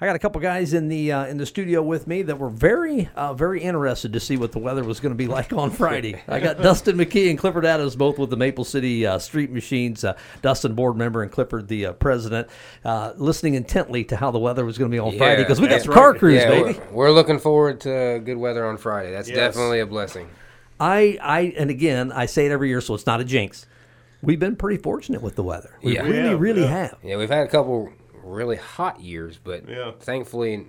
I got a couple guys in the uh, in the studio with me that were very uh, very interested to see what the weather was going to be like on Friday. I got Dustin McKee and Clifford Adams both with the Maple City uh, Street Machines. Uh, Dustin, board member, and Clifford, the uh, president, uh, listening intently to how the weather was going to be on Friday because we got that's some car crews, yeah, baby. We're, we're looking forward to good weather on Friday. That's Yes. definitely a blessing. I, I, and again, I say it every year, so it's not a jinx. We've been pretty fortunate with the weather. We Yeah. really, really yeah. have. Yeah, we've had a couple really hot years, but Yeah. thankfully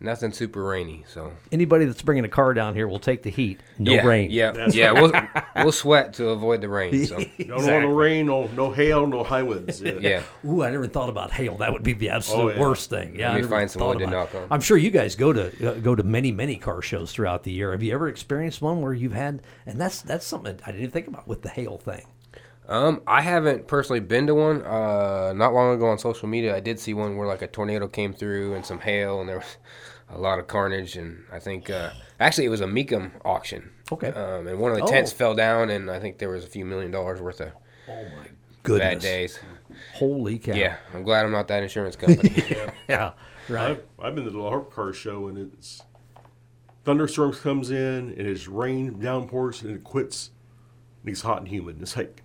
nothing super rainy. So Anybody that's bringing a car down here will take the heat. No yeah, rain. Yeah, That's yeah. We'll we'll sweat to avoid the rain. So Don't want no rain, no no hail, no high winds. Yeah. yeah. Ooh, I never thought about hail. That would be the absolute Oh, yeah. worst thing. Yeah, Let find some wood to knock on. I'm sure you guys go to uh, go to many many car shows throughout the year. Have you ever experienced one where you've had? And that's that's something I didn't even think about with the hail thing. Um, I haven't personally been to one. Uh, not long ago on social media, I did see one where like a tornado came through and some hail, and there was a lot of carnage. And I think uh, actually it was a Mecum auction. Okay. Um, and one of the Oh. tents fell down, and I think there was a few million dollars worth of Oh my goodness. bad days. Holy cow! Yeah, I'm glad I'm not that insurance company. yeah, yeah. right. I've, I've been to the Harp Car Show and it's thunderstorms comes in and it's rain downpours and it quits. And it's hot and humid. It's like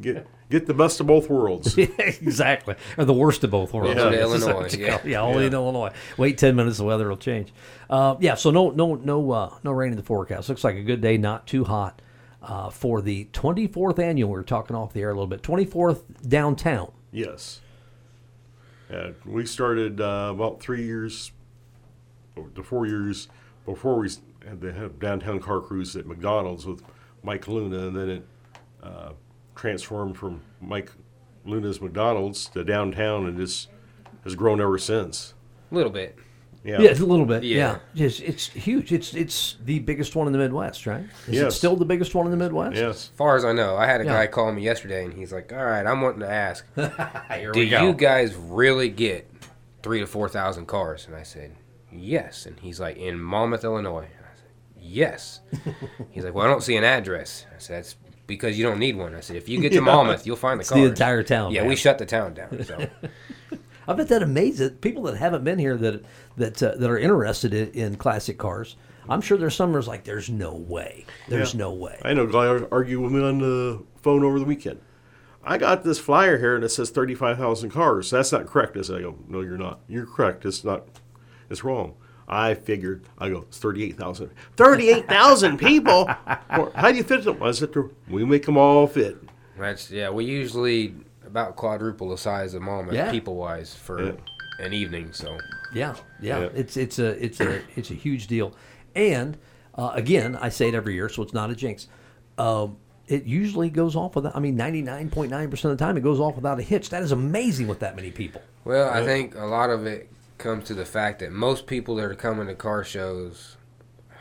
get get the best of both worlds. exactly. Or the worst of both worlds. Yeah. I Illinois, what you yeah. call- yeah, only in Illinois. Wait ten minutes, the weather will change. Uh, yeah, so no, no, no, uh, no rain in the forecast. Looks like a good day, not too hot uh, for the 24th annual. We were talking off the air a little bit. 24th downtown. yes. Yeah, we started uh, about three years, or the four years before we had the had downtown car cruise at McDonald's with Mike Luna, and then it uh, transformed from Mike Luna's McDonald's to downtown, and just has grown ever since. a little bit. Yeah, Yeah, it's a little bit. Yeah, Yeah. It's, it's huge. It's it's the biggest one in the Midwest, right? Is it still the biggest one in the Midwest? yes. As far as I know, I had a Yeah. guy call me yesterday, and he's like, "All right, I'm wanting to ask, do go. you guys really get three to four thousand cars?" And I said, "Yes." And he's like, "In Monmouth, Illinois." And I said, "Yes." he's like, "Well, I don't see an address." I said, "That's because you don't need one." I said, "If you get to Monmouth, you'll find the It's cars." the entire town. Yeah, man. we shut the town down. So I bet that amazes people that haven't been here that that uh, that are interested in, in classic cars. I'm sure there's some that's like, there's no way. There's Yeah. no way. I know a guy argued with me on the phone over the weekend. I got this flyer here and it says 35,000 cars. That's not correct. I said, I go, no, you're not. You're correct. It's not, it's wrong. I figured, I go, it's 38,000. 38,000 people? How do you fit them? I said, we make them all fit. that's yeah. We usually about quadruple the size of Monmouth, Yeah. people wise, for Yeah. an evening. So Yeah, yeah, Yeah. It's it's a it's a it's a huge deal. And uh, again, I say it every year, so it's not a jinx. Um, it usually goes off without. I mean, ninety nine point nine percent of the time, it goes off without a hitch. That is amazing with that many people. Well, I think a lot of it comes to the fact that most people that are coming to car shows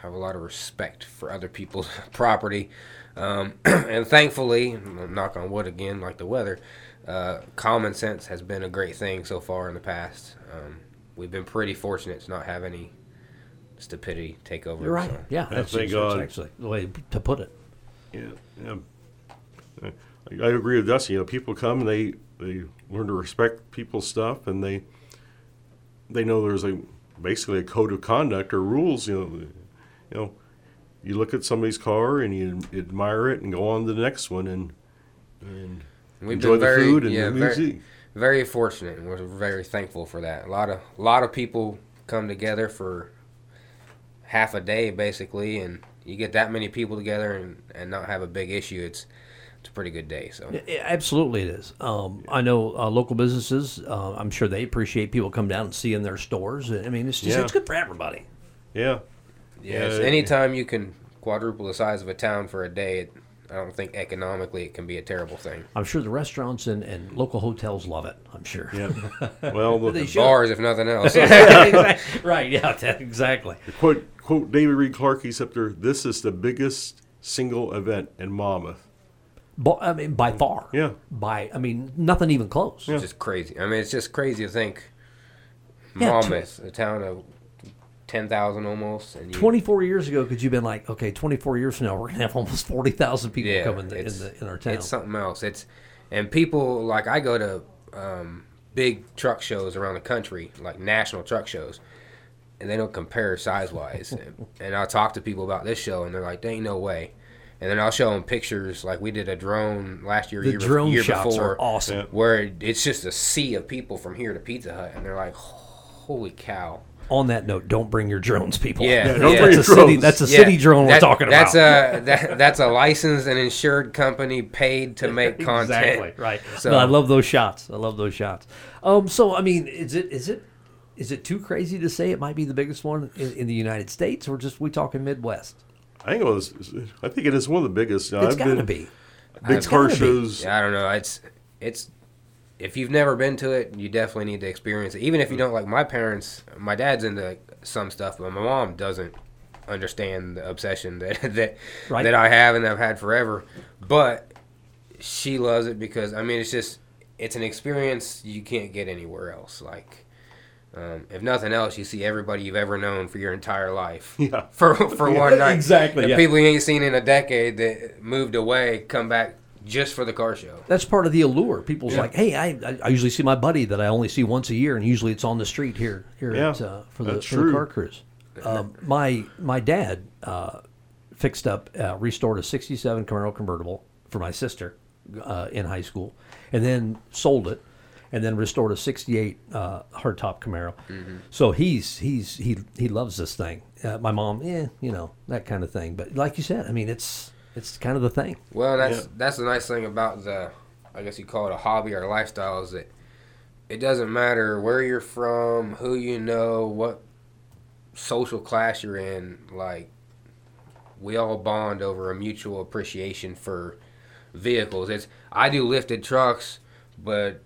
have a lot of respect for other people's property. Um, and thankfully, knock on wood again, like the weather, uh, common sense has been a great thing so far in the past. Um, we've been pretty fortunate to not have any stupidity take over. You're right. so. Yeah, that's, thank that's God. actually the way to put it. Yeah, yeah. I, I agree with Dusty. You know, people come and they they learn to respect people's stuff, and they they know there's a basically a code of conduct or rules. You know, you know, you look at somebody's car and you admire it and go on to the next one and and We've enjoy the very, food and yeah, the very, music. very fortunate, and we're very thankful for that. A lot of a lot of people come together for half a day, basically, and you get that many people together and, and not have a big issue. It's it's a pretty good day. So Yeah, Absolutely, it is. Um, I know uh, local businesses. Uh, I'm sure they appreciate people come down and see in their stores. I mean, it's just Yeah. it's good for everybody. Yeah, yes, Yeah, anytime you can quadruple the size of a town for a day, it, I don't think economically it can be a terrible thing. I'm sure the restaurants and, and local hotels love it. I'm sure. yeah. well, the, the. Bars, if nothing else. right. Yeah. that- exactly. quote quote David Reed Clark. He's up there. This is the biggest single event in Monmouth. But, I mean, by far. Yeah. By I mean, nothing even close. It's just crazy. I mean, it's just crazy to think Yeah, tw- Monmouth, a town of ten thousand almost, and you, 24 years ago, could you have been like, okay, 24 years from now, we're gonna have almost 40,000 people yeah, coming in, it's- the, in our town. It's something else. It's and people like I go to um, big truck shows around the country, like national truck shows, and they don't compare size wise. and, and I'll talk to people about this show, and they're like, "There ain't no way." And then I'll show them pictures, like we did a drone last year, The year, bef- drone year shots before, are awesome. Yeah. where it's just a sea of people from here to Pizza Hut, and they're like, "Holy cow!" On that note, don't bring your drones, people. Yeah, Yeah, don't yeah. bring That's a your city. drones. That's a Yeah, city drone that- we're talking that's about. That's a that, that's a licensed and insured company paid to make content. Exactly right. So- no, I love those shots. I love those shots. Um, so I mean, is it is it is it too crazy to say it might be the biggest one in, in the United States, or just we talking Midwest? I think it was. I think it is one of the biggest. It's I've got to been be. big It's car gotta be. shows. I don't know. It's it's if you've never been to it, you definitely need to experience it. Even if you don't like my parents, my dad's into some stuff, but my mom doesn't understand the obsession that that Right. that I have and I've had forever. But she loves it because I mean it's just it's an experience you can't get anywhere else. Like um, if nothing else, you see everybody you've ever known for your entire life. Yeah. For for one night. exactly, The yeah. people you ain't seen in a decade that moved away come back just for the car show. That's part of the allure. People's Yeah. like, hey, I, I I usually see my buddy that I only see once a year, and usually it's on the street here here Yeah, at, uh, for the for the car cruise. Um, my my dad uh, fixed up, uh, restored a '67 Camaro convertible for my sister uh, in high school, and then sold it, and then restored a '68 uh, hardtop Camaro. So he's he's he he loves this thing. Uh, my mom, yeah, you know that kind of thing. But like you said, I mean, it's it's kind of the thing. Well, that's Yeah. that's the nice thing about the, I guess you call it a hobby or lifestyle is that it doesn't matter where you're from, who you know, what social class you're in. Like, we all bond over a mutual appreciation for vehicles. It's I do lifted trucks, but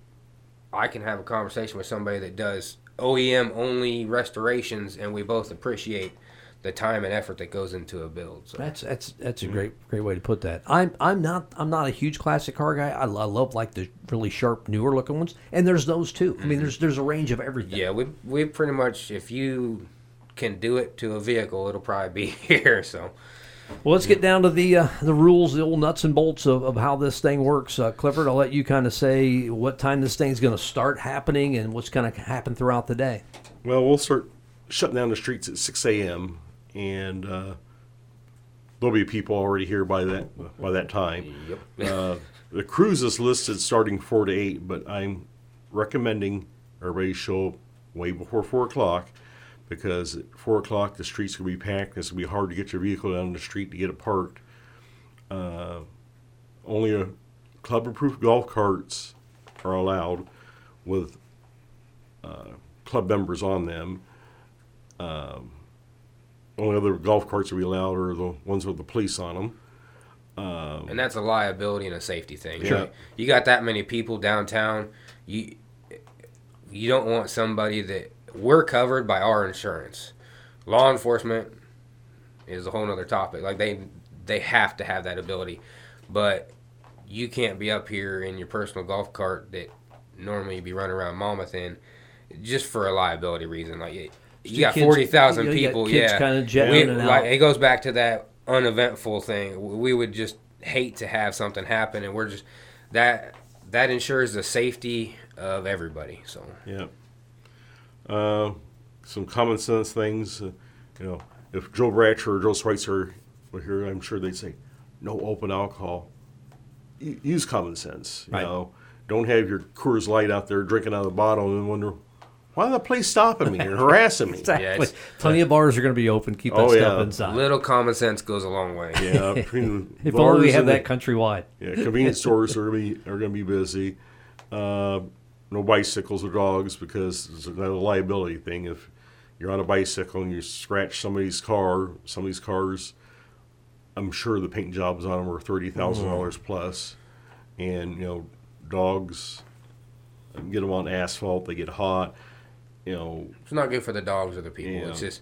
I can have a conversation with somebody that does OEM only restorations, and we both appreciate the time and effort that goes into a build. So. That's that's that's a mm-hmm. great great way to put that. I'm I'm not I'm not a huge classic car guy. I, I love like the really sharp newer looking ones, and there's those too. I mean, mm-hmm. there's there's a range of everything. Yeah, we we pretty much if you can do it to a vehicle, it'll probably be here. So Well, let's get down to the uh, the rules, the old nuts and bolts of, of how this thing works. Uh, Clifford, I'll let you kind of say what time this thing's going to start happening and what's going to happen throughout the day. Well, we'll start shutting down the streets at 6 a.m. and uh, there'll be people already here by that by that time. yep. Uh, the cruise is listed starting four to eight, but I'm recommending everybody show up way before four o'clock because at four o'clock the streets gonna be packed. It's gonna be hard to get your vehicle down the street to get it parked. Uh, only a club-approved golf carts are allowed with uh, club members on them. Um, only other golf carts that we allowed are the ones with the police on them. and that's a liability and a safety thing. Sure. You, you got that many people downtown, you you don't want somebody that we're covered by our insurance. Law enforcement is a whole other topic. Like they they have to have that ability, but you can't be up here in your personal golf cart that normally you'd be running around Monmouth in, just for a liability reason. Like you, you got Kids- forty thousand you know, you people, kids yeah. kinda jetting We- like out. it goes back to that uneventful thing. We would just hate to have something happen, and we're just that that ensures the safety of everybody. So Yeah. Uh, some common sense things. Uh, you know, if Joe Bratcher or Joe Schweitzer were here, I'm sure they'd say, no open alcohol. U- use common sense. You Right. know, don't have your Coors Light out there drinking out of the bottle and then wonder, why the police stopping me and harassing me? Exactly. it's- Plenty of bars are going to be open. Keep that Oh, stuff yeah. inside. little common sense goes a long way. Yeah, if only we had that the- countrywide. Yeah, convenience stores are gonna be are gonna be busy. Uh, no bicycles or dogs because it's another liability thing. If you're on a bicycle and you scratch somebody's car, somebody's cars, some of these cars, I'm sure the paint jobs on them are thirty thousand dollars plus. And you know, dogs get them on asphalt, they get hot. You know, It's not good for the dogs or the people. Yeah. It's just,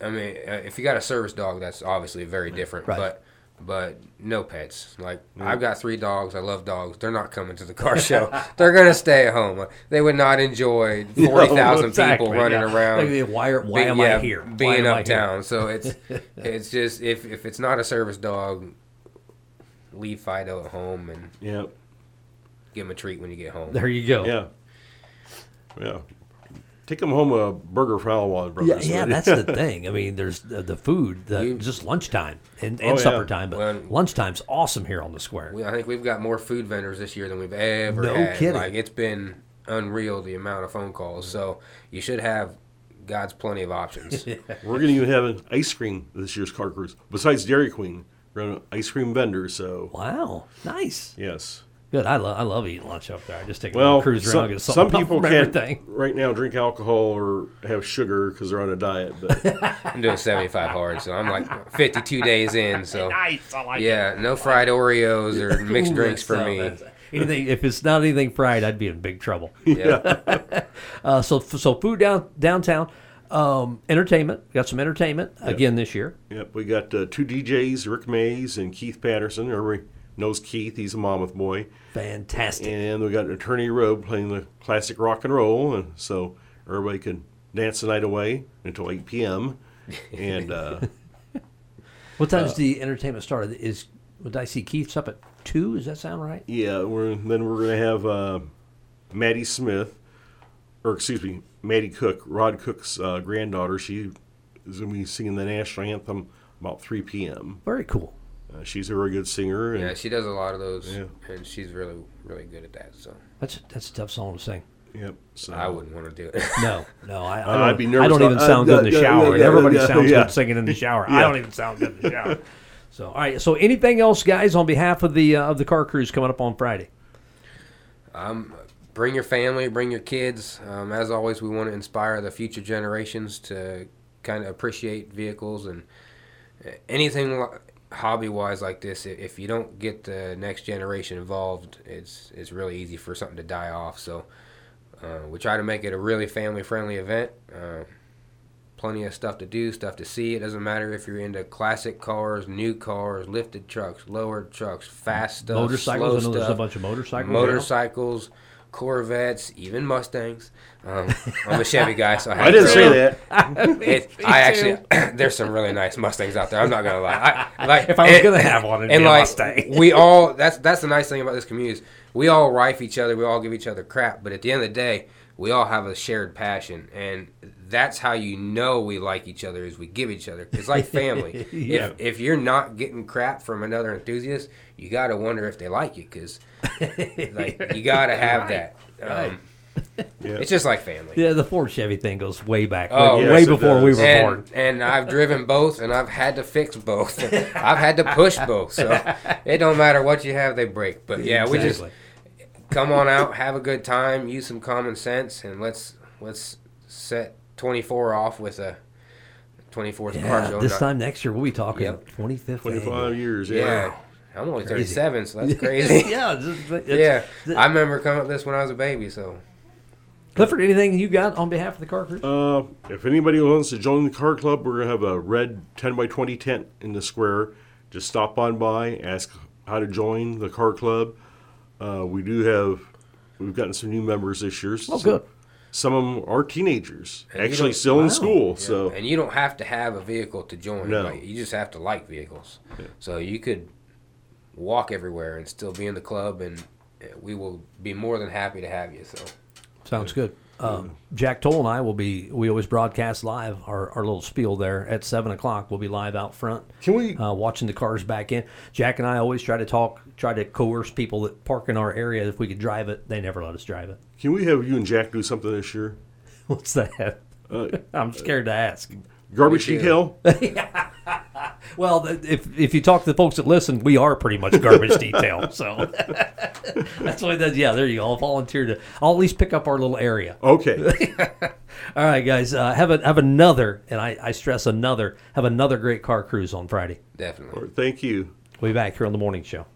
I mean, uh, if you got a service dog, that's obviously very different. Right. But but no pets. Like mm. I've got three dogs. I love dogs. They're not coming to the car show. They're gonna stay at home. They would not enjoy forty thousand Exactly, people running yeah. around. Like, why are- why be- am I here? Why Being am I here? uptown. So it's it's just if if it's not a service dog, leave Fido at home and yeah, give him a treat when you get home. There you go. yeah. Yeah. Take them home a burger for Alwan Yeah, Brothers. yeah, that's the thing. I mean, there's the, the food, the, You- just lunchtime and, Oh, and yeah. supper time, but Well- lunchtime's awesome here on the square. We, I think we've got more food vendors this year than we've ever No had. kidding. Like it's been unreal the amount of phone calls. So you should have God's plenty of options. We're going to even have an ice cream this year's car cruise. Besides Dairy Queen, we're going to ice cream vendor. So, Wow, nice. yes. Good. I, lo- I love eating lunch up there. I just take a Well, little cruise around, some, get some people from can't everything. right now drink alcohol or have sugar because they're on a diet. But I'm doing 75 hard, so I'm like 52 days in. So Nice. I like yeah, no fried Oreos or mixed drinks for that's, me. Anything if it's not anything fried, I'd be in big trouble. Yeah. Uh, so so food down downtown, um, entertainment. We got some entertainment again this year. yep, we got uh, two DJs, Rick Mays and Keith Patterson. Everybody knows Keith. He's a Monmouth boy. Fantastic. And we got an Attorney Road playing the classic rock and roll, and so everybody can dance the night away until 8 p.m. And uh, What time time's the entertainment started? Is would I see Keith's up at two? Does that sound right? yeah, we're then we're gonna have uh, Maddie Smith, or excuse me, Maddie Cook, Rod Cook's uh, granddaughter. She is gonna be singing the national anthem about 3 p.m. Very cool. Uh, she's a very good singer. And, Yeah, she does a lot of those, Yeah. and she's really, really good at that. So That's that's a tough song to sing. Yep. So I wouldn't want to do it. No, no, I, I, Uh, don't, I'd be nervous I don't even sound uh, good in the shower. yeah, and yeah, Everybody sounds good singing in the shower. I don't even sound good in the shower. So, all right. So, anything else, guys, on behalf of the uh, of the car cruise coming up on Friday? Um, bring your family, bring your kids. Um, as always, we want to inspire the future generations to kind of appreciate vehicles and uh, anything hobby wise like this. If you don't get the next generation involved, it's it's really easy for something to die off. So uh, we try to make it a really family friendly event. Uh, plenty of stuff to do, stuff to see. It doesn't matter if you're into classic cars, new cars, lifted trucks, lowered trucks, fast stuff, motorcycles. I slow know there's a bunch of motorcycles. motorcycles, Corvettes, even Mustangs. Um, I'm a Chevy guy, so I, I didn't to- say that. It, I actually, there's some really nice Mustangs out there. I'm not gonna lie. I, like If I was and- gonna have one, it'd and be a like Mustang. we all, that's that's the nice thing about this community is we all rife each other. We all give each other crap, but at the end of the day, we all have a shared passion, and that's how you know we like each other is we give each other. It's like family. Yeah. If if you're not getting crap from another enthusiast, you got to wonder if they like you because like you got to have that. Um, Yeah. It's just like family. Yeah, the Ford Chevy thing goes way back. Oh, way, yes, way it before we does. were born. and, and I've driven both, and I've had to fix both. I've had to push both, so it don't matter what you have, they break. But yeah, we just Exactly. Come on out, have a good time, use some common sense, and let's let's set 24 off with a 24th car Yeah, show. this not- time next year we'll be talking Yep. 25th. 25 years. yeah. Yeah. I'm only Crazy. 37, so that's crazy. yeah, it's- it's- yeah, th- I remember coming up this when I was a baby. So Clifford, anything you got on behalf of the car cruise? Uh, if anybody wants to join the car club, we're gonna have a red 10 by 20 tent in the square. Just stop on by, ask how to join the car club. Uh, we do have, we've gotten some new members this year. Oh, Some- good. Some of them are teenagers, And actually still wow. in school. So and you don't have to have a vehicle to join. No. Like, you just have to like vehicles. So you could walk everywhere and still be in the club, and uh, we will be more than happy to have you. So Sounds good. Um, Jack Toll and I will be. We always broadcast live our, our little spiel there at seven o'clock. We'll be live out front. Can we- uh, watching the cars back in? Jack and I always try to talk, try to coerce people that park in our area. If we could drive it, they never let us drive it. can we have you and Jack do something this year? What's that? Uh, I'm scared to ask. garbage Me too. detail? Well, if if you talk to the folks that listen, we are pretty much garbage detail. So that's why that. Yeah, there you go. I'll volunteer to. I'll at least pick up our little area. Okay. All right, guys. Uh, have a, have another, and I, I stress another. Have another great car cruise on Friday. definitely. Thank you. We'll be back here on the morning show.